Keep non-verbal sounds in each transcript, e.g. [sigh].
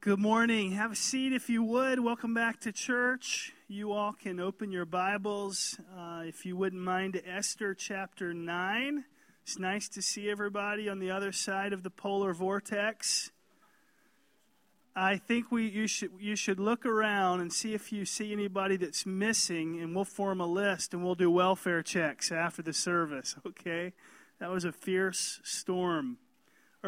Good morning. Have a seat if you would. Welcome back to church. You all can open your Bibles, uh, if you wouldn't mind, to Esther chapter 9. It's nice to see everybody on the other side of the polar vortex. I think we, you, should, you should look around and see if you see anybody that's missing, and we'll form a list and we'll do welfare checks after the service, okay? That was a fierce storm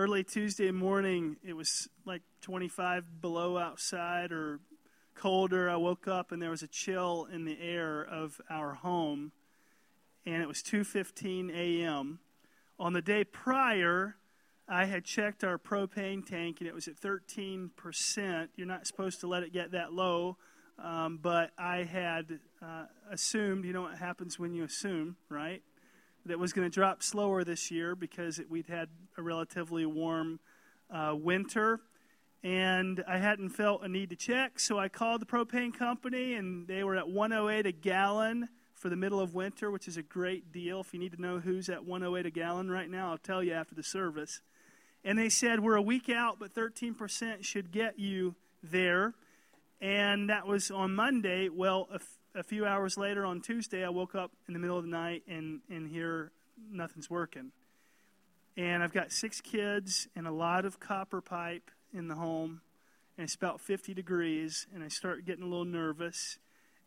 early Tuesday morning, it was like 25 below outside or colder. I woke up and there was a chill in the air of our home, and it was 2:15 a.m. On the day prior, I had checked our propane tank and it was at 13%. You're not supposed to let it get that low, um, but I had uh, assumed, you know what happens when you assume, right? That was going to drop slower this year because it, we'd had a relatively warm uh, winter. And I hadn't felt a need to check, so I called the propane company, and they were at 108 a gallon for the middle of winter, which is a great deal. If you need to know who's at 108 a gallon right now, I'll tell you after the service. And they said, We're a week out, but 13% should get you there. And that was on Monday. Well, a few hours later on Tuesday, I woke up in the middle of the night and, and here nothing's working. And I've got six kids and a lot of copper pipe in the home, and it's about 50 degrees, and I start getting a little nervous.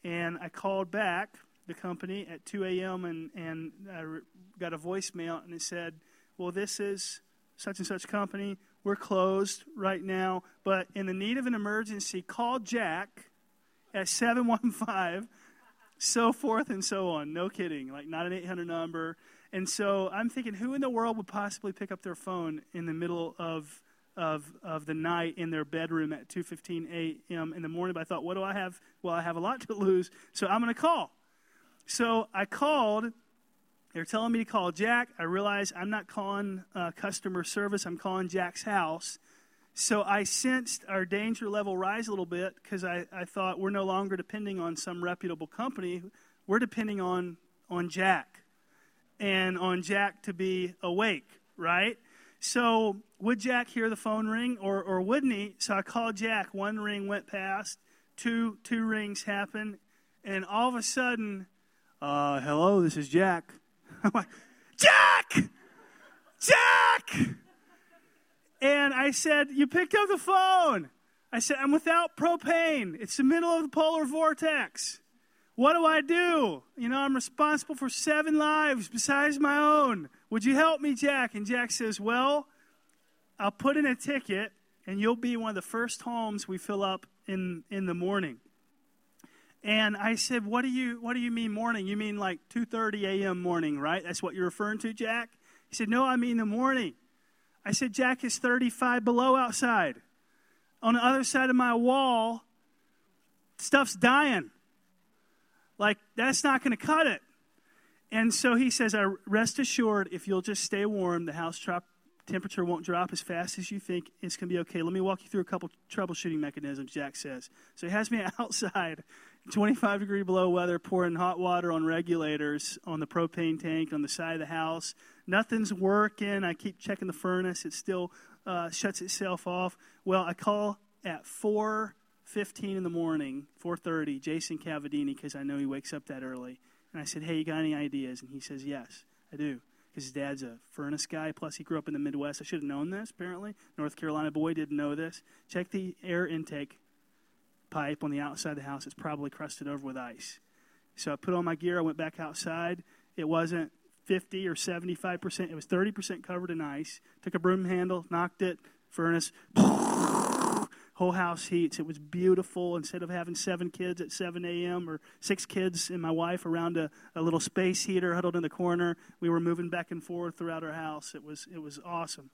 And I called back the company at 2 a.m. and, and I got a voicemail, and it said, Well, this is such and such company. We're closed right now, but in the need of an emergency, call Jack at 715, so forth and so on. No kidding. Like, not an 800 number. And so I'm thinking, who in the world would possibly pick up their phone in the middle of of of the night in their bedroom at 2:15 a.m. in the morning? But I thought, what do I have? Well, I have a lot to lose, so I'm going to call. So I called. They're telling me to call Jack. I realize I'm not calling uh, customer service. I'm calling Jack's house. So I sensed our danger level rise a little bit because I, I thought we're no longer depending on some reputable company. We're depending on, on Jack and on Jack to be awake, right? So would Jack hear the phone ring or, or wouldn't he? So I called Jack. One ring went past, two, two rings happened, and all of a sudden, uh, hello, this is Jack. [laughs] I'm like, Jack! Jack! And I said, You picked up the phone. I said, I'm without propane. It's the middle of the polar vortex. What do I do? You know, I'm responsible for seven lives besides my own. Would you help me, Jack? And Jack says, Well, I'll put in a ticket and you'll be one of the first homes we fill up in, in the morning. And I said, what do you what do you mean morning? You mean like 2:30 a.m. morning, right? That's what you're referring to, Jack? He said, No, I mean the morning. I said, Jack, it's 35 below outside. On the other side of my wall, stuff's dying. Like, that's not going to cut it. And so he says, I rest assured, if you'll just stay warm, the house temperature won't drop as fast as you think. It's going to be okay. Let me walk you through a couple troubleshooting mechanisms, Jack says. So he has me [laughs] outside, 25 degree below weather, pouring hot water on regulators on the propane tank on the side of the house nothing's working. I keep checking the furnace. It still uh, shuts itself off. Well, I call at 4.15 in the morning, 4.30, Jason Cavadini, because I know he wakes up that early. And I said, hey, you got any ideas? And he says, yes, I do. Because his dad's a furnace guy. Plus, he grew up in the Midwest. I should have known this, apparently. North Carolina boy didn't know this. Check the air intake pipe on the outside of the house. It's probably crusted over with ice. So I put on my gear. I went back outside. It wasn't 50 or 75%. It was 30% covered in ice. Took a broom handle, knocked it, furnace, [laughs] whole house heats. It was beautiful. Instead of having seven kids at 7 a.m. or six kids and my wife around a, a little space heater huddled in the corner, we were moving back and forth throughout our house. It was, it was awesome.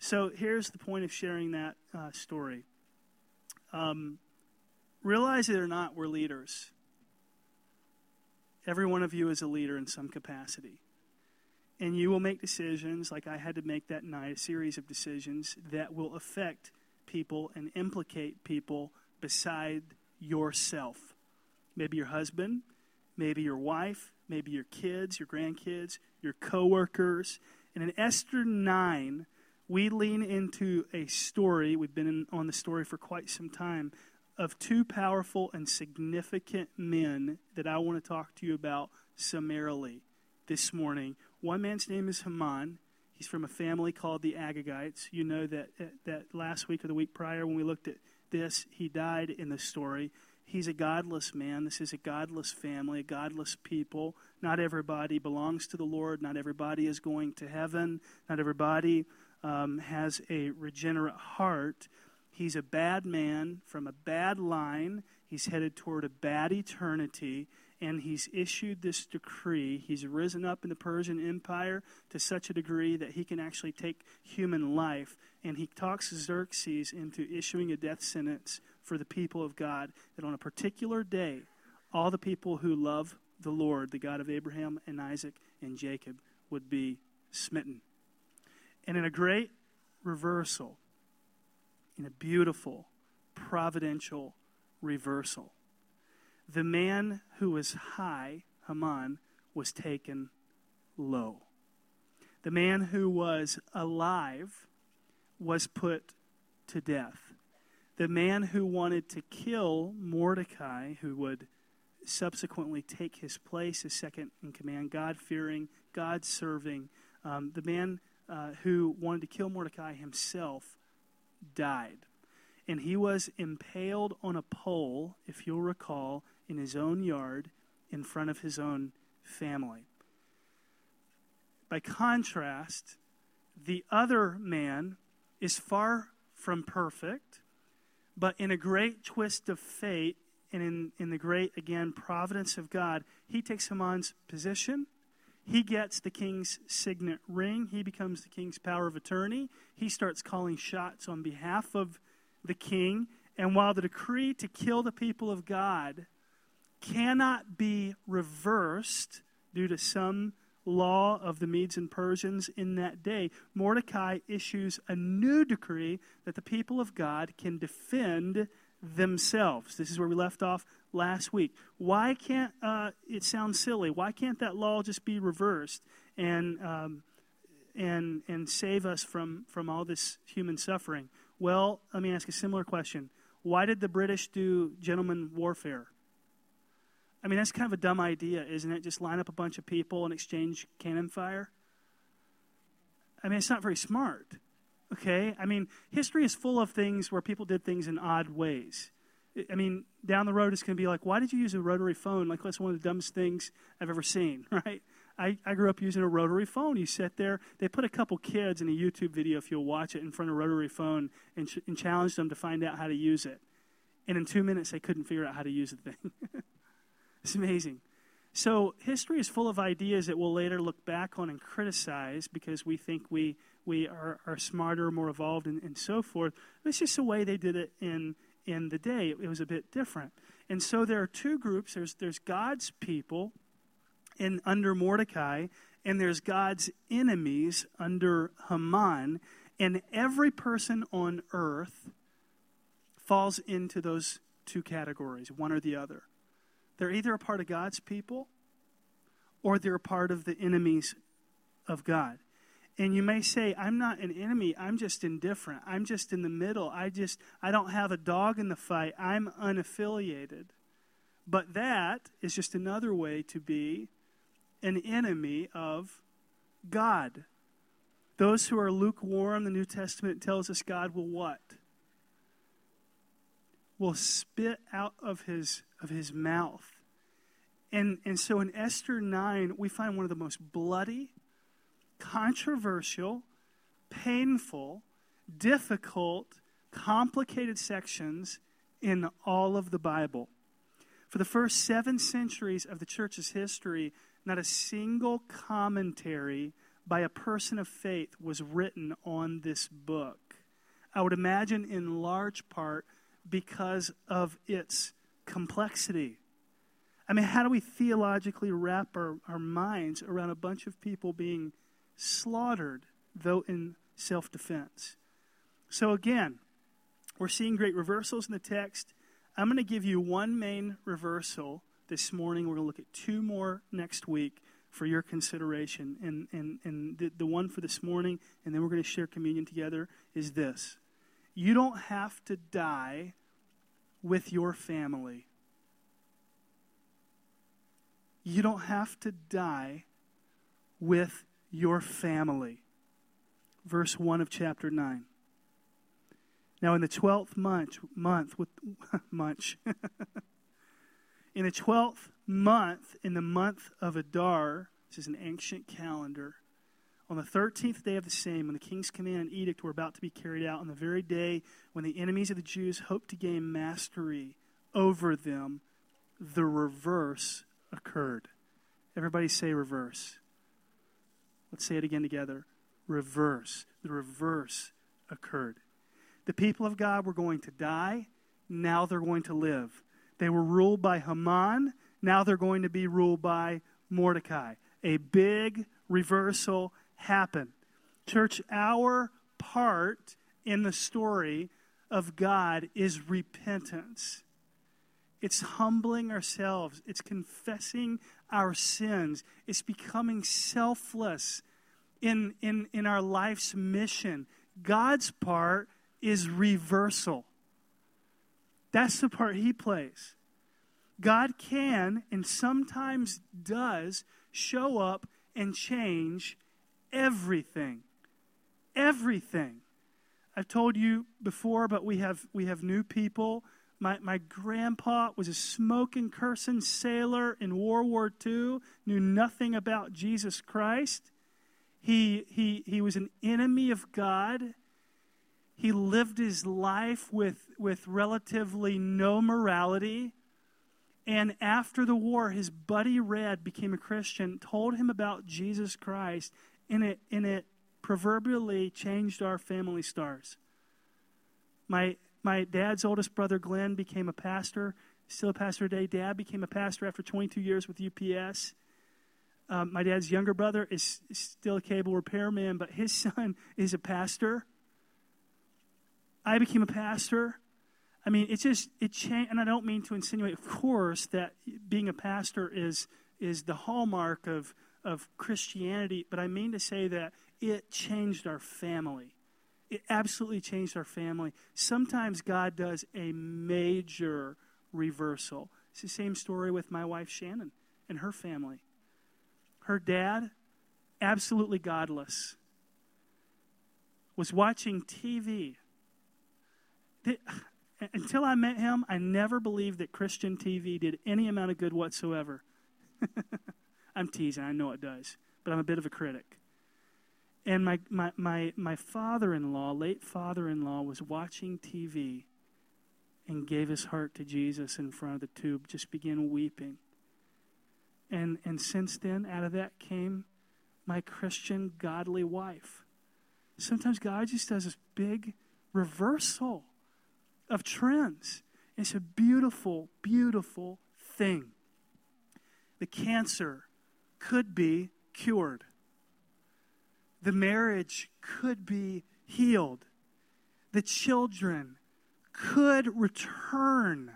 So here's the point of sharing that uh, story. Um, realize it or not, we're leaders. Every one of you is a leader in some capacity and you will make decisions like I had to make that night, a series of decisions that will affect people and implicate people beside yourself. Maybe your husband, maybe your wife, maybe your kids, your grandkids, your coworkers. And in Esther 9, we lean into a story, we've been in, on the story for quite some time, of two powerful and significant men that I want to talk to you about summarily this morning. One man's name is Haman. He's from a family called the Agagites. You know that, that last week or the week prior when we looked at this, he died in the story. He's a godless man. This is a godless family, a godless people. Not everybody belongs to the Lord. Not everybody is going to heaven. Not everybody um, has a regenerate heart. He's a bad man from a bad line. He's headed toward a bad eternity, and he's issued this decree. He's risen up in the Persian Empire to such a degree that he can actually take human life. And he talks Xerxes into issuing a death sentence for the people of God that on a particular day, all the people who love the Lord, the God of Abraham and Isaac and Jacob, would be smitten. And in a great reversal, in a beautiful, providential reversal, the man who was high, Haman, was taken low. The man who was alive was put to death. The man who wanted to kill Mordecai, who would subsequently take his place as second in command, God fearing, God serving, um, the man uh, who wanted to kill Mordecai himself died. And he was impaled on a pole, if you'll recall, in his own yard in front of his own family. By contrast, the other man is far from perfect, but in a great twist of fate and in, in the great, again, providence of God, he takes Haman's position he gets the king's signet ring. He becomes the king's power of attorney. He starts calling shots on behalf of the king. And while the decree to kill the people of God cannot be reversed due to some law of the Medes and Persians in that day, Mordecai issues a new decree that the people of God can defend themselves. This is where we left off last week. Why can't uh, it sound silly? Why can't that law just be reversed and um, and and save us from from all this human suffering? Well, let me ask a similar question. Why did the British do gentleman warfare? I mean, that's kind of a dumb idea, isn't it? Just line up a bunch of people and exchange cannon fire. I mean, it's not very smart. Okay? I mean, history is full of things where people did things in odd ways. I mean, down the road, it's going to be like, why did you use a rotary phone? Like, that's one of the dumbest things I've ever seen, [laughs] right? I, I grew up using a rotary phone. You sit there, they put a couple kids in a YouTube video, if you'll watch it, in front of a rotary phone and, ch- and challenged them to find out how to use it. And in two minutes, they couldn't figure out how to use the thing. [laughs] it's amazing. So, history is full of ideas that we'll later look back on and criticize because we think we, we are, are smarter, more evolved, and, and so forth. It's just the way they did it in in the day. It was a bit different. And so there are two groups there's, there's God's people in, under Mordecai, and there's God's enemies under Haman. And every person on earth falls into those two categories, one or the other. They're either a part of God's people or they're a part of the enemies of God. And you may say, I'm not an enemy. I'm just indifferent. I'm just in the middle. I just, I don't have a dog in the fight. I'm unaffiliated. But that is just another way to be an enemy of God. Those who are lukewarm, the New Testament tells us God will what? Will spit out of his, of his mouth. And, and so in Esther 9, we find one of the most bloody, controversial, painful, difficult, complicated sections in all of the Bible. For the first seven centuries of the church's history, not a single commentary by a person of faith was written on this book. I would imagine in large part because of its complexity. I mean, how do we theologically wrap our, our minds around a bunch of people being slaughtered, though in self defense. So again, we're seeing great reversals in the text. I'm going to give you one main reversal this morning. We're going to look at two more next week. for your consideration. And, and, and the, the one for this morning, and then we're going to share communion together, is this You don't have to die with your family. You don't have to die with your family. Verse 1 of chapter 9. Now, in the 12th month, month with [laughs] munch, [laughs] in the 12th month, in the month of Adar, this is an ancient calendar, on the 13th day of the same, when the king's command and edict were about to be carried out, on the very day when the enemies of the Jews hoped to gain mastery over them, the reverse occurred. Everybody say reverse. Let's say it again together. Reverse. The reverse occurred. The people of God were going to die. Now they're going to live. They were ruled by Haman. Now they're going to be ruled by Mordecai. A big reversal happened. Church, our part in the story of God is repentance. It's humbling ourselves. It's confessing our sins. It's becoming selfless in, in, in our life's mission. God's part is reversal. That's the part He plays. God can and sometimes does show up and change everything. Everything. I've told you before, but we have we have new people my, my grandpa was a smoking, cursing sailor in World War II, knew nothing about Jesus Christ. He, he, he was an enemy of God. He lived his life with, with relatively no morality. And after the war, his buddy Red became a Christian, told him about Jesus Christ, and it, and it proverbially changed our family stars. My my dad's oldest brother, Glenn, became a pastor, still a pastor today. Dad became a pastor after 22 years with UPS. Um, my dad's younger brother is, still a cable repairman, but his [laughs] son is a pastor. I became a pastor. I mean, it just it changed, and I don't mean to insinuate, of course, that being a pastor is is the hallmark of of Christianity, but I mean to say that it changed our family. It absolutely changed our family. Sometimes God does a major reversal. It's the same story with my wife Shannon and her family. Her dad, absolutely godless, was watching TV. Until I met him, I never believed that Christian TV did any amount of good whatsoever. [laughs] I'm teasing, I know it does, but I'm a bit of a critic. And my, my, my, my father in law, late father in law, was watching TV and gave his heart to Jesus in front of the tube, just began weeping. And, and since then, out of that came my Christian, godly wife. Sometimes God just does this big reversal of trends. It's a beautiful, beautiful thing. The cancer could be cured the marriage could be healed. The children could return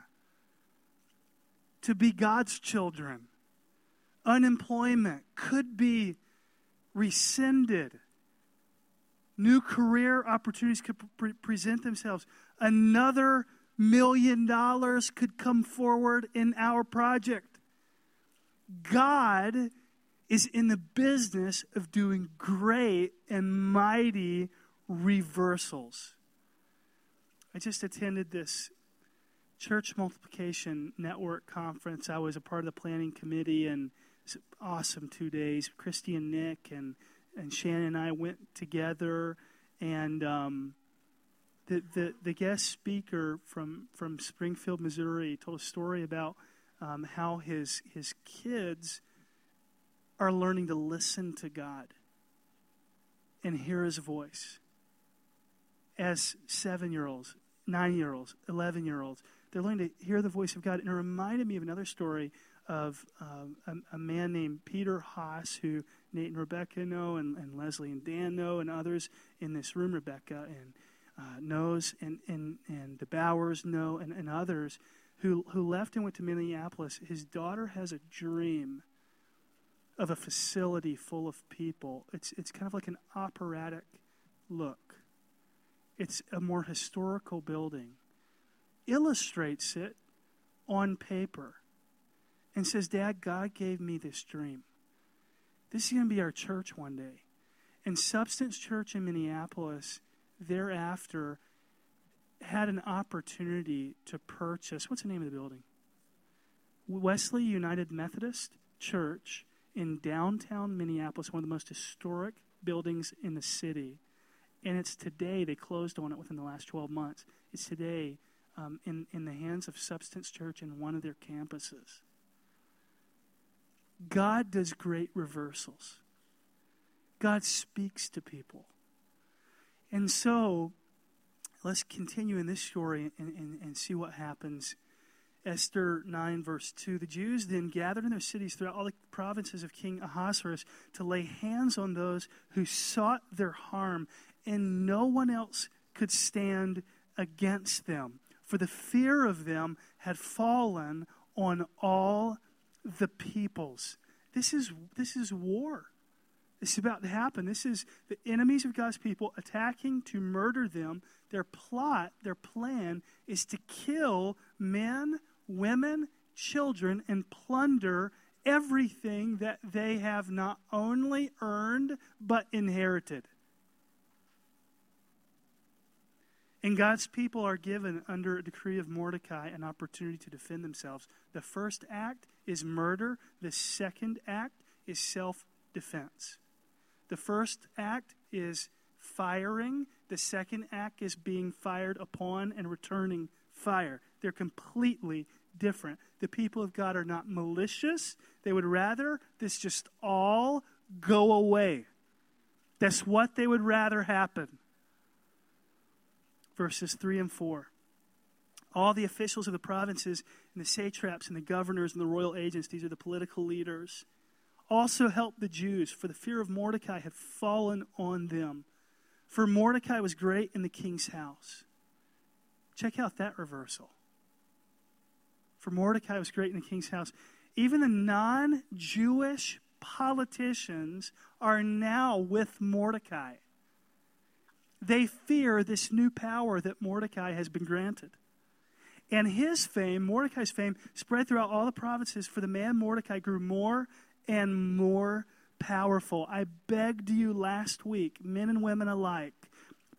to be God's children. Unemployment could be rescinded. New career opportunities could pre- present themselves. Another million dollars could come forward in our project. God is in the business of doing great and mighty reversals. I just attended this church multiplication network conference. I was a part of the planning committee, and it's awesome two days. Christy and Nick and, and Shannon and I went together, and um, the, the, the guest speaker from, from Springfield, Missouri, told a story about um, how his, his kids – are learning to listen to God and hear His voice. As seven year olds, nine year olds, 11 year olds, they're learning to hear the voice of God. And it reminded me of another story of um, a, a, man named Peter Haas, who Nate and Rebecca know, and, and Leslie and Dan know, and others in this room, Rebecca and uh, knows, and, and, and the Bowers know, and, and others who, who left and went to Minneapolis. His daughter has a dream of a facility full of people. It's, it's kind of like an operatic look, it's a more historical building. Illustrates it on paper and says, Dad, God gave me this dream. This is going to be our church one day. And Substance Church in Minneapolis thereafter had an opportunity to purchase what's the name of the building? Wesley United Methodist Church in downtown Minneapolis, one of the most historic buildings in the city. And it's today, they closed on it within the last 12 months. It's today um, in, in the hands of Substance Church in one of their campuses. God does great reversals. God speaks to people. And so, let's continue in this story and, and, and see what happens. Esther 9, verse 2. The Jews then gathered in their cities throughout all the provinces of King Ahasuerus to lay hands on those who sought their harm, and no one else could stand against them. For the fear of them had fallen on all the peoples. This is, this is war. This is about to happen. This is the enemies of God's people attacking to murder them. Their plot, their plan is to kill men, women, children, and plunder everything that they have not only earned but inherited. And God's people are given, under a decree of Mordecai, an opportunity to defend themselves. The first act is murder, the second act is self defense. The first act is firing, the second act is being fired upon and returning fire. They're completely different. The people of God are not malicious, they would rather this just all go away. That's what they would rather happen verses 3 and 4. All the officials of the provinces and the satraps and the governors and the royal agents, these are the political leaders, also helped the Jews, for the fear of Mordecai had fallen on them. For Mordecai was great in the king's house. Check out that reversal. For Mordecai was great in the king's house. Even the non Jewish politicians are now with Mordecai. They fear this new power that Mordecai has been granted. And his fame, Mordecai's fame, spread throughout all the provinces, for the man Mordecai grew more and more powerful. I begged you last week, men and women alike,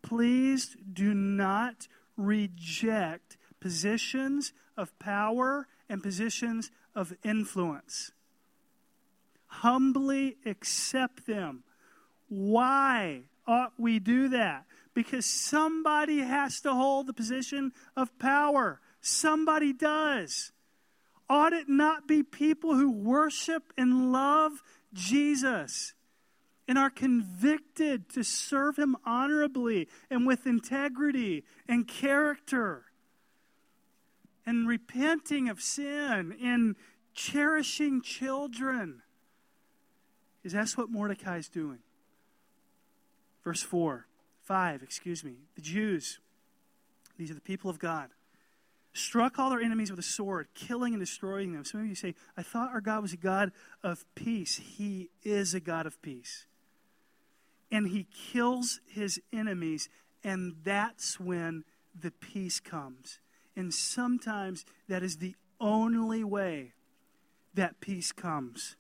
please do not reject positions of power and positions of influence. Humbly accept them. Why ought we do that? because somebody has to hold the position of power. Somebody does. Ought it not be people who worship and love Jesus and are convicted to serve Him honorably and with integrity and character and repenting of sin and cherishing children? Because that's what Mordecai is doing. Verse 4 5, excuse me. The Jews, these are the people of God, struck all their enemies with a sword, killing and destroying them. Some of you say, I thought our God was a God of peace. He is a God of peace. And he kills his enemies, and that's when the peace comes. And sometimes that is the only way that peace comes.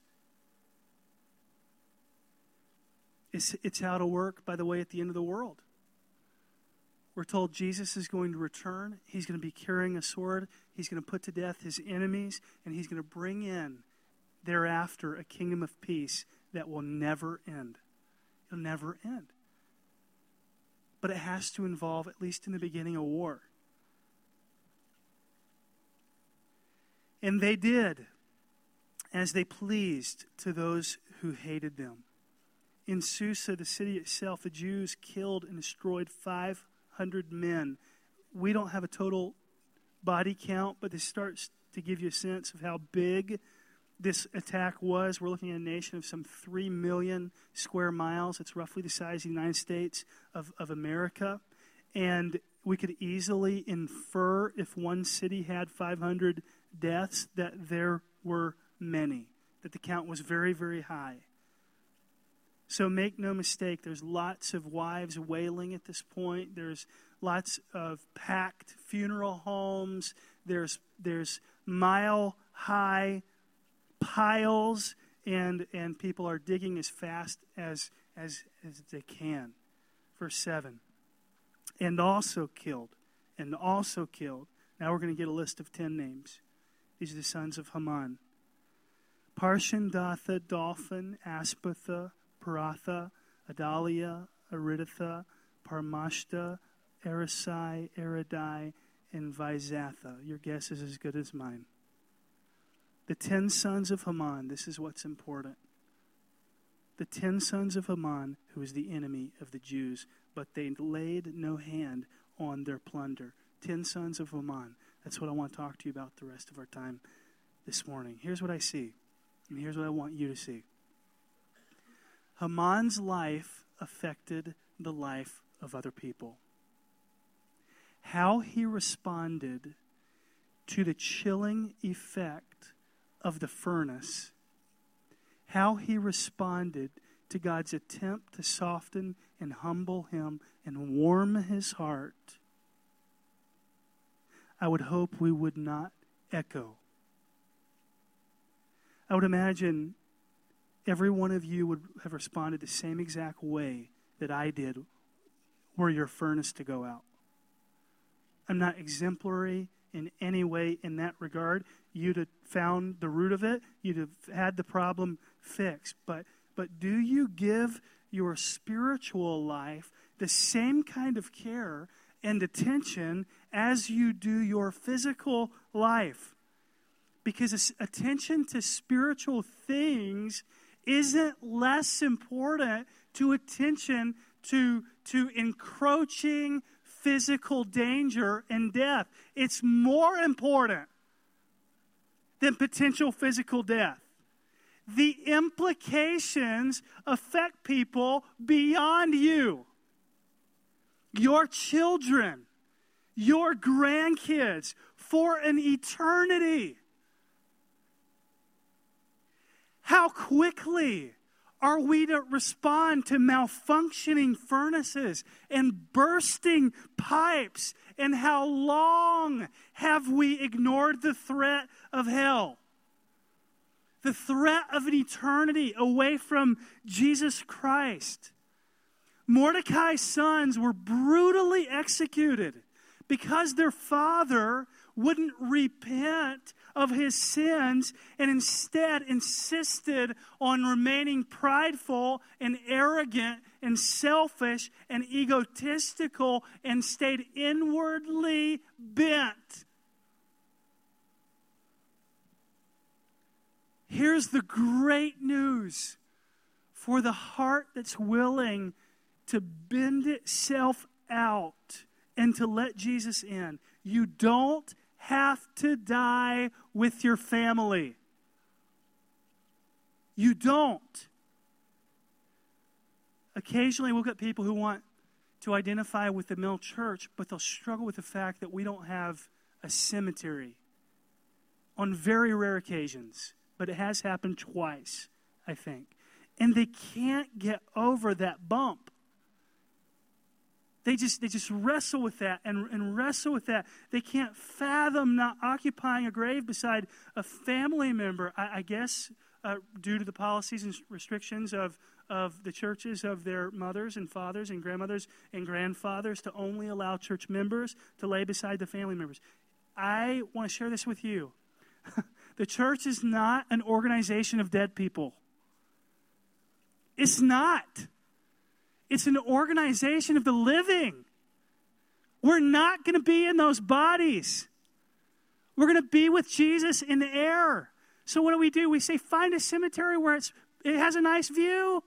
It's, it's out of work, by the way, at the end of the world. We're told Jesus is going to return. He's going to be carrying a sword. He's going to put to death his enemies, and he's going to bring in thereafter a kingdom of peace that will never end. It'll never end. But it has to involve, at least in the beginning, a war. And they did as they pleased to those who hated them in Susa, the city itself, the Jews killed and destroyed 500 men. We don't have a total body count, but this starts to give you a sense of how big this attack was. We're looking at a nation of some 3 million square miles. It's roughly the size of the United States of, of America. And we could easily infer if one city had 500 deaths that there were many that the count was very, very high. So make no mistake, there's lots of wives wailing at this point. There's lots of packed funeral homes. There's, there's mile high piles, and, and people are digging as fast as, as, as they can. Verse 7. And also killed. And also killed. Now we're going to get a list of 10 names. These are the sons of Haman Parshandatha, Dalphon, Aspatha, Paratha, Adalia, Aridatha, Parmashta, Erisai, Eridai, and Vizatha. Your guess is as good as mine. The ten sons of Haman, this is what's important. The ten sons of Haman, who was the enemy of the Jews, but they laid no hand on their plunder. Ten sons of Haman. That's what I want to talk to you about the rest of our time this morning. Here's what I see, and here's what I want you to see. Haman's life affected the life of other people. How he responded to the chilling effect of the furnace, how he responded to God's attempt to soften and humble him and warm his heart, I would hope we would not echo. I would imagine every one of you would have responded the same exact way that I did were your furnace to go out. I'm not exemplary in any way in that regard. You'd have found the root of it, you'd have had the problem fixed. But, but do you give your spiritual life the same kind of care and attention as you do your physical life? Because attention to spiritual things isn't less important to attention to, to encroaching physical danger and death. It's more important than potential physical death. The implications affect people beyond you. Your children, your grandkids, for an eternity. How quickly are we to respond to malfunctioning furnaces and bursting pipes? And how long have we ignored the threat of hell? The threat of an eternity away from Jesus Christ. Mordecai's sons were brutally executed because their father wouldn't repent of his sins and instead insisted on remaining prideful and arrogant and selfish and egotistical and stayed inwardly bent. Here's the great news for the heart that's willing to bend itself out and to let Jesus in. You don't have to die with your family. You don't. Occasionally, we'll get people who want to identify with the mill church, but they'll struggle with the fact that we don't have a cemetery on very rare occasions, but it has happened twice, I think. And they can't get over that bump they just they just wrestle with that and, and wrestle with that. They can't fathom not occupying a grave beside a family member i, I guess uh, due to the policies and restrictions of of the churches of their mothers and fathers and grandmothers and grandfathers to only allow church members to lay beside the family members. I want to share this with you. [laughs] The church is not an organization of dead people. It's not it's an organization of the living. We're not going to be in those bodies. We're going to be with Jesus in the air. So what do we do? We say find a cemetery where it's it has a nice view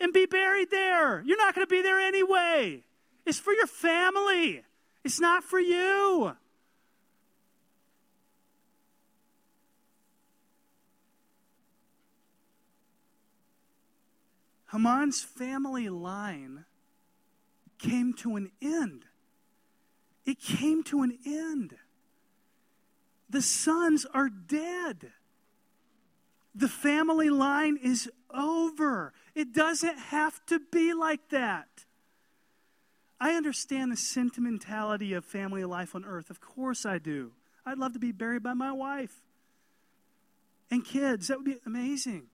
and be buried there. You're not going to be there anyway. It's for your family. It's not for you. Haman's family line came to an end. It came to an end. The sons are dead. The family line is over. It doesn't have to be like that. I understand the sentimentality of family life on earth. Of course I do. I'd love to be buried by my wife and kids. That would be amazing.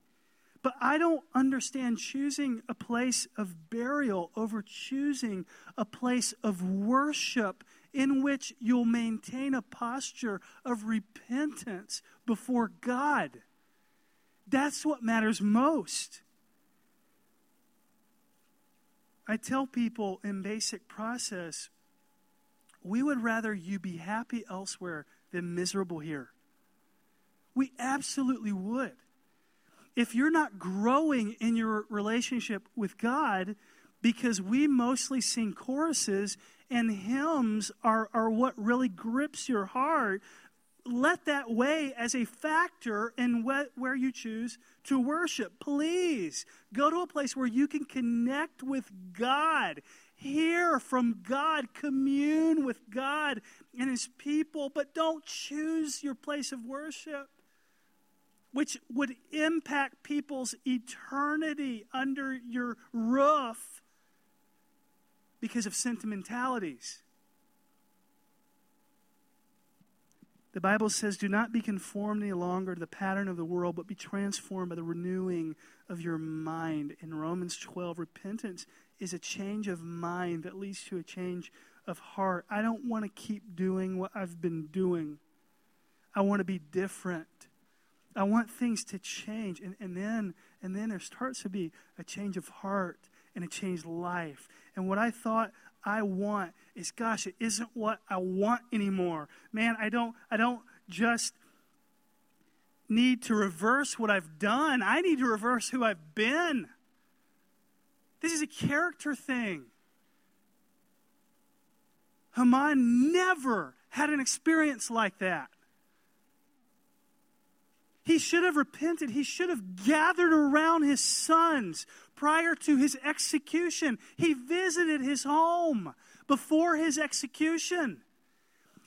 But I don't understand choosing a place of burial over choosing a place of worship in which you'll maintain a posture of repentance before God. That's what matters most. I tell people in basic process, we would rather you be happy elsewhere than miserable here. We absolutely would. If you're not growing in your relationship with God, because we mostly sing choruses and hymns are, are what really grips your heart, let that weigh as a factor in what, where you choose to worship. Please go to a place where you can connect with God, hear from God, commune with God and His people, but don't choose your place of worship, which would impact people's eternity under your roof because of sentimentalities. The Bible says, Do not be conformed any longer to the pattern of the world, but be transformed by the renewing of your mind. In Romans 12, repentance is a change of mind that leads to a change of heart. I don't want to keep doing what I've been doing, I want to be different. I want things to change. And, and, then, and then there starts to be a change of heart and a changed life. And what I thought I want is gosh, it isn't what I want anymore. Man, I don't I don't just need to reverse what I've done. I need to reverse who I've been. This is a character thing. Haman never had an experience like that. He should have repented. He should have gathered around his sons prior to his execution. He visited his home before his execution.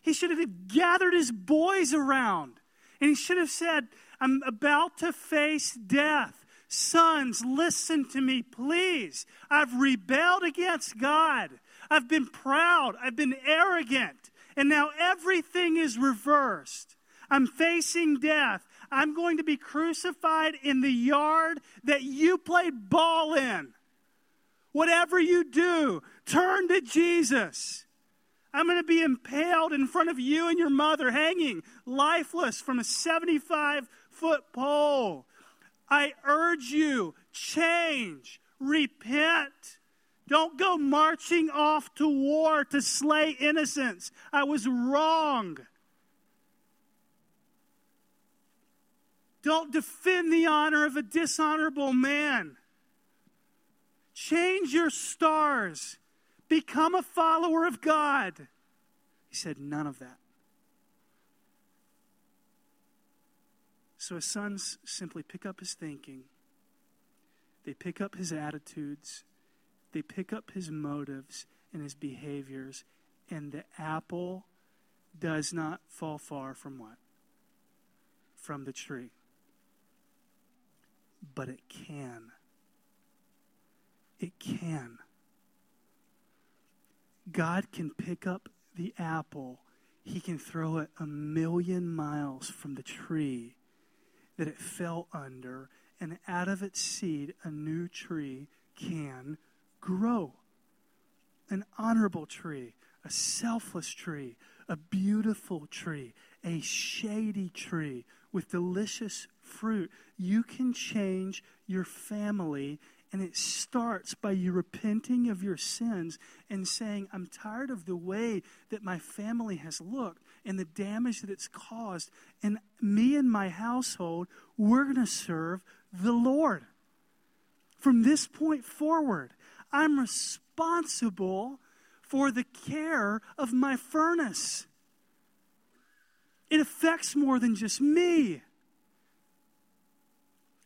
He should have gathered his boys around. And he should have said, I'm about to face death. Sons, listen to me, please. I've rebelled against God. I've been proud. I've been arrogant. And now everything is reversed. I'm facing death. I'm going to be crucified in the yard that you played ball in. Whatever you do, turn to Jesus. I'm going to be impaled in front of you and your mother, hanging lifeless from a 75 foot pole. I urge you, change, repent. Don't go marching off to war to slay innocents. I was wrong. Don't defend the honor of a dishonorable man. Change your stars. Become a follower of God. He said, None of that. So his sons simply pick up his thinking, they pick up his attitudes, they pick up his motives and his behaviors, and the apple does not fall far from what? From the tree but it can. It can. God can pick up the apple, He can throw it a million miles from the tree that it fell under, and out of its seed, a new tree can grow. An honorable tree, a selfless tree, a beautiful tree, a shady tree with delicious fruit. You can change your family, and it starts by you repenting of your sins and saying, I'm tired of the way that my family has looked and the damage that it's caused. And me and my household, we're going to serve the Lord. From this point forward, I'm responsible for the care of my furnace. It affects more than just me.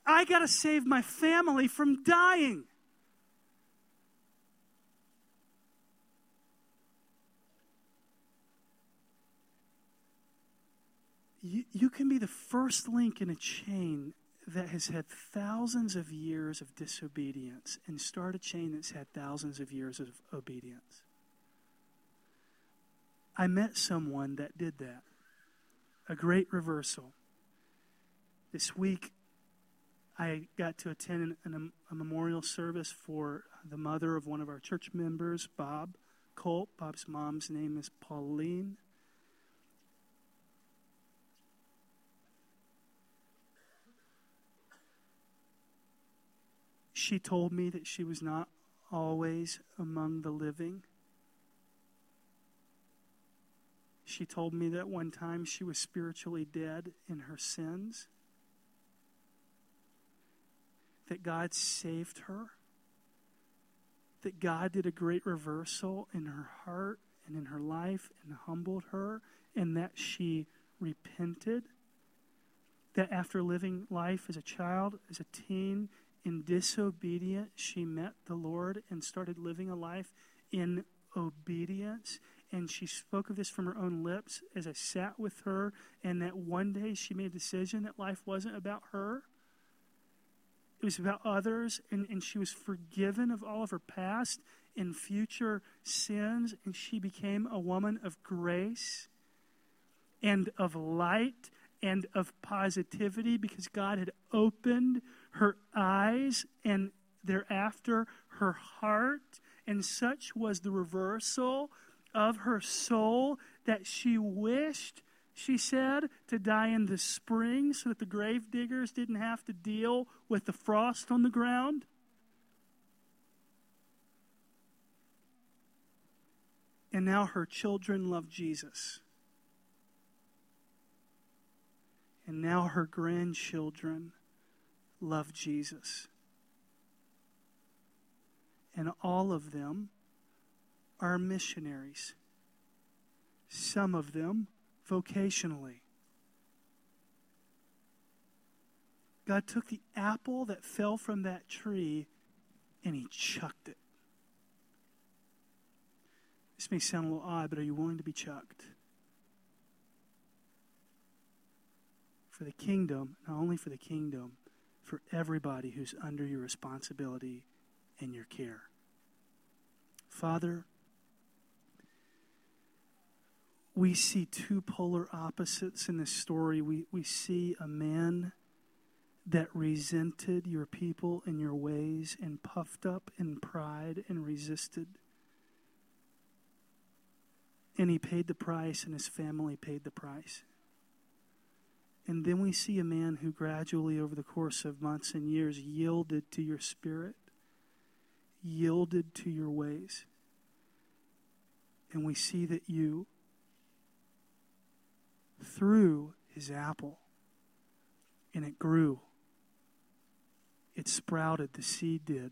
I got to save my family from dying. You, you can be the first link in a chain that has had thousands of years of disobedience and start a chain that's had thousands of years of obedience. I met someone that did that. A great reversal. This week, I got to attend an, a memorial service for the mother of one of our church members, Bob Colt. Bob's mom's name is Pauline. She told me that she was not always among the living. She told me that one time she was spiritually dead in her sins, that God saved her, that God did a great reversal in her heart and in her life and humbled her, and that she repented. That after living life as a child, as a teen, in disobedience, she met the Lord and started living a life in obedience. And she spoke of this from her own lips as I sat with her, and that one day she made a decision that life wasn't about her. It was about others, and, and she was forgiven of all of her past and future sins, and she became a woman of grace and of light and of positivity because God had opened her eyes and thereafter her heart. And such was the reversal of her soul that she wished, she said, to die in the spring so that the grave diggers didn't have to deal with the frost on the ground. And now her children love Jesus. And now her grandchildren love Jesus. And all of them are missionaries, some of them vocationally. God took the apple that fell from that tree and he chucked it. This may sound a little odd, but are you willing to be chucked? For the kingdom, not only for the kingdom, for everybody who's under your responsibility and your care. Father, we see two polar opposites in this story. We, we see a man that resented your people and your ways and puffed up in pride and resisted. And he paid the price, and his family paid the price. And then we see a man who gradually, over the course of months and years, yielded to your spirit, yielded to your ways. And we see that you, threw his apple, and it grew. It sprouted, the seed did.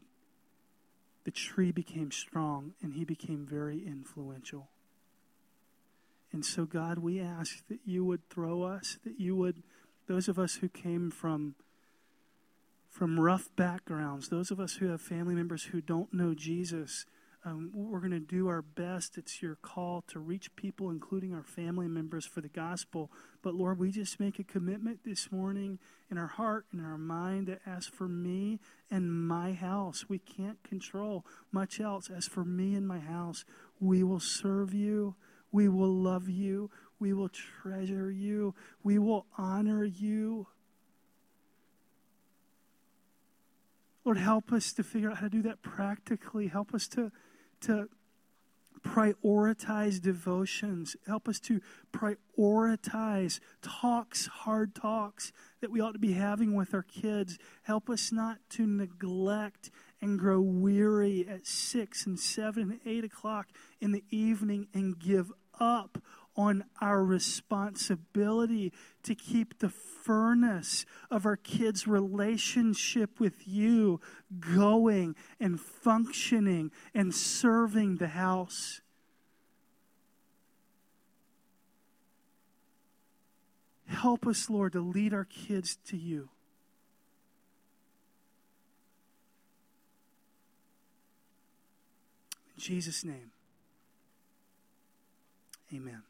The tree became strong, and he became very influential. And so, God, we ask that you would throw us, that you would, those of us who came from from rough backgrounds, those of us who have family members who don't know Jesus, um, we're going to do our best. It's your call to reach people, including our family members, for the gospel. But Lord, we just make a commitment this morning in our heart and our mind that as for me and my house, we can't control much else. As for me and my house, we will serve you. We will love you. We will treasure you. We will honor you. Lord, help us to figure out how to do that practically. Help us to, to prioritize devotions. Help us to prioritize talks, hard talks that we ought to be having with our kids. Help us not to neglect and grow weary at six and seven and eight o'clock in the evening and give up on our responsibility to keep the furnace of our kids' relationship with you going and functioning and serving the house. Help us, Lord, to lead our kids to you. In Jesus' name. Amen.